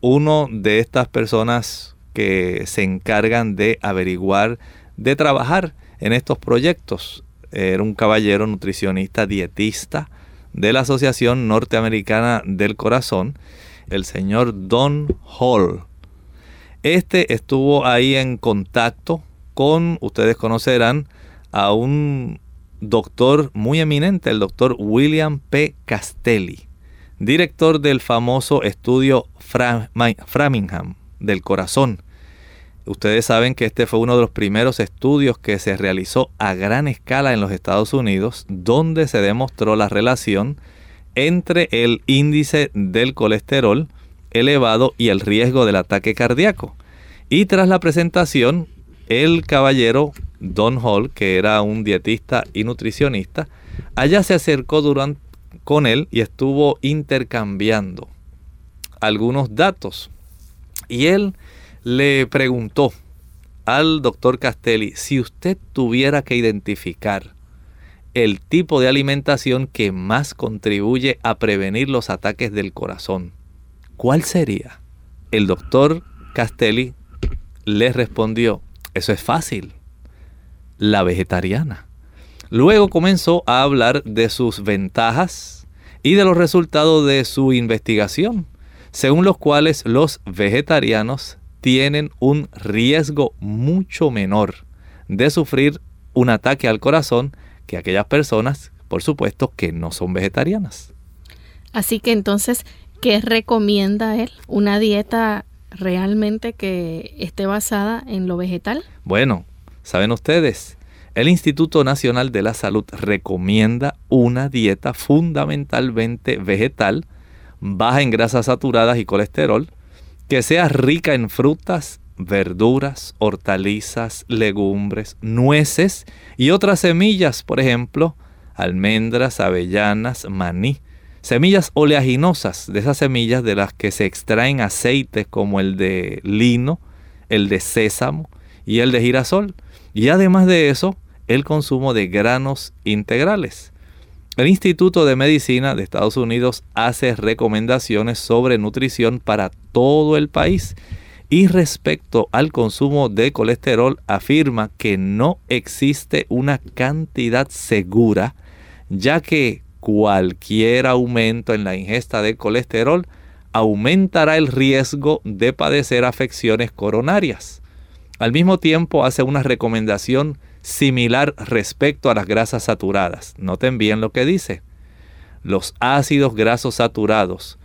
uno de estas personas que se encargan de averiguar, de trabajar en estos proyectos, era un caballero nutricionista dietista de la Asociación Norteamericana del Corazón, el señor Don Hall. Este estuvo ahí en contacto con, ustedes conocerán, a un doctor muy eminente, el doctor William P. Castelli, director del famoso estudio Framingham del corazón. Ustedes saben que este fue uno de los primeros estudios que se realizó a gran escala en los Estados Unidos, donde se demostró la relación entre el índice del colesterol elevado y el riesgo del ataque cardíaco. Y tras la presentación, el caballero Don Hall, que era un dietista y nutricionista, allá se acercó con él y estuvo intercambiando algunos datos. Y él le preguntó al doctor Castelli si usted tuviera que identificar el tipo de alimentación que más contribuye a prevenir los ataques del corazón, ¿cuál sería? El doctor Castelli le respondió, eso es fácil, la vegetariana. Luego comenzó a hablar de sus ventajas y de los resultados de su investigación, según los cuales los vegetarianos tienen un riesgo mucho menor de sufrir un ataque al corazón que aquellas personas, por supuesto, que no son vegetarianas. Así que entonces, ¿qué recomienda él? ¿Una dieta realmente que esté basada en lo vegetal? Bueno, saben ustedes, el Instituto Nacional de la Salud recomienda una dieta fundamentalmente vegetal, baja en grasas saturadas y colesterol, que sea rica en frutas, verduras, hortalizas, legumbres, nueces y otras semillas, por ejemplo, almendras, avellanas, maní. Semillas oleaginosas, de esas semillas de las que se extraen aceites como el de lino, el de sésamo y el de girasol. Y además de eso, el consumo de granos integrales. El Instituto de Medicina de Estados Unidos hace recomendaciones sobre nutrición para todo el país y respecto al consumo de colesterol afirma que no existe una cantidad segura ya que cualquier aumento en la ingesta de colesterol aumentará el riesgo de padecer afecciones coronarias. Al mismo tiempo hace una recomendación similar respecto a las grasas saturadas. Noten bien lo que dice. Los ácidos grasos saturados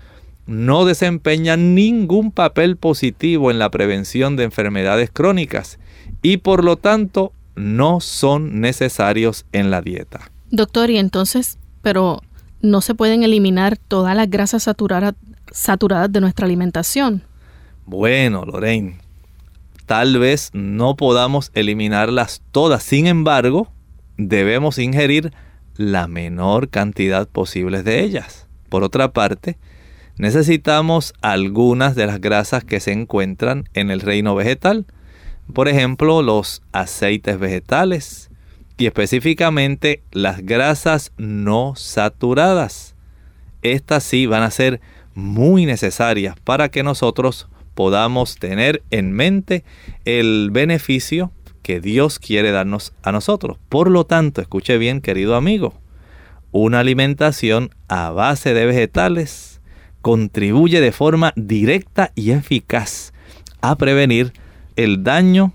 no desempeñan ningún papel positivo en la prevención de enfermedades crónicas y por lo tanto no son necesarios en la dieta. Doctor, y entonces, pero no se pueden eliminar todas las grasas saturadas, de nuestra alimentación. Bueno, Lorraine, tal vez no podamos eliminarlas todas. Sin embargo, debemos ingerir la menor cantidad posible de ellas. Por otra parte, necesitamos algunas de las grasas que se encuentran en el reino vegetal. Por ejemplo, los aceites vegetales y específicamente las grasas no saturadas. Estas sí van a ser muy necesarias para que nosotros podamos tener en mente el beneficio que Dios quiere darnos a nosotros. Por lo tanto, escuche bien, querido amigo, una alimentación a base de vegetales contribuye de forma directa y eficaz a prevenir el daño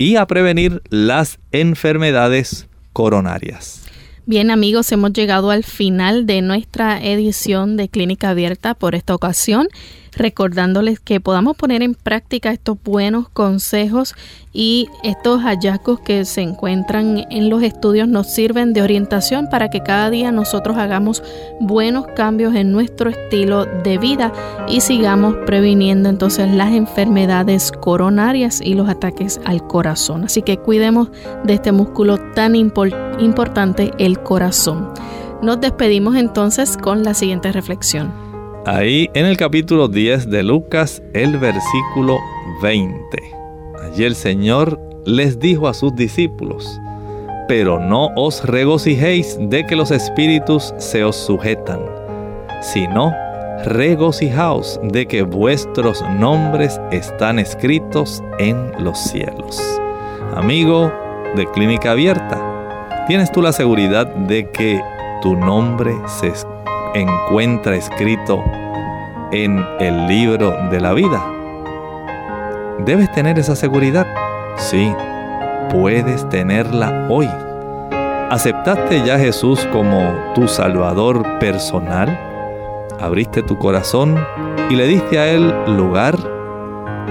y a prevenir las enfermedades coronarias. Bien amigos, hemos llegado al final de nuestra edición de Clínica Abierta por esta ocasión. Recordándoles que podamos poner en práctica estos buenos consejos y estos hallazgos que se encuentran en los estudios nos sirven de orientación para que cada día nosotros hagamos buenos cambios en nuestro estilo de vida y sigamos previniendo entonces las enfermedades coronarias y los ataques al corazón. Así que cuidemos de este músculo tan importante, el corazón. Nos despedimos entonces con la siguiente reflexión. Ahí en el capítulo 10 de Lucas, el versículo 20. Allí el Señor les dijo a sus discípulos, pero no os regocijéis de que los espíritus se os sujetan, sino regocijaos de que vuestros nombres están escritos en los cielos. Amigo de Clínica Abierta, ¿tienes tú la seguridad de que tu nombre se encuentra escrito en el libro de la vida? ¿Debes tener esa seguridad? Sí, puedes tenerla hoy. ¿Aceptaste ya a Jesús como tu Salvador personal? ¿Abriste tu corazón y le diste a Él lugar?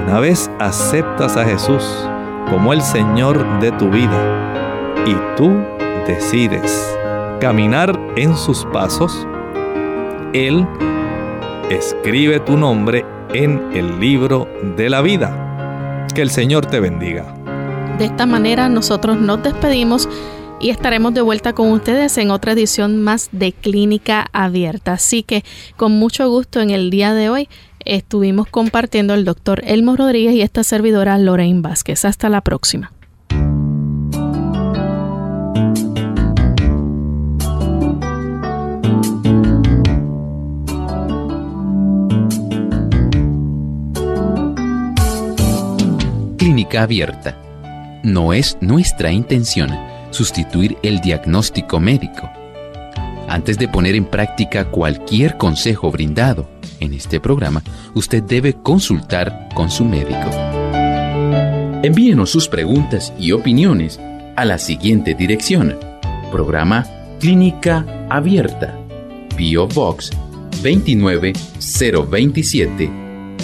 Una vez aceptas a Jesús como el Señor de tu vida y tú decides caminar en sus pasos, Él escribe tu nombre en el libro de la vida. Que el Señor te bendiga. De esta manera nosotros nos despedimos y estaremos de vuelta con ustedes en otra edición más de Clínica Abierta. Así que con mucho gusto en el día de hoy estuvimos compartiendo el doctor Elmo Rodríguez y esta servidora Lorraine Vázquez. Hasta la próxima. Clínica Abierta. No es nuestra intención sustituir el diagnóstico médico. Antes de poner en práctica cualquier consejo brindado en este programa, usted debe consultar con su médico. Envíenos sus preguntas y opiniones a la siguiente dirección. Programa Clínica Abierta. Bio Box 29027.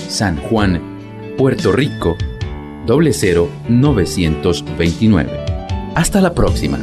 San Juan, Puerto Rico 00929. Hasta la próxima.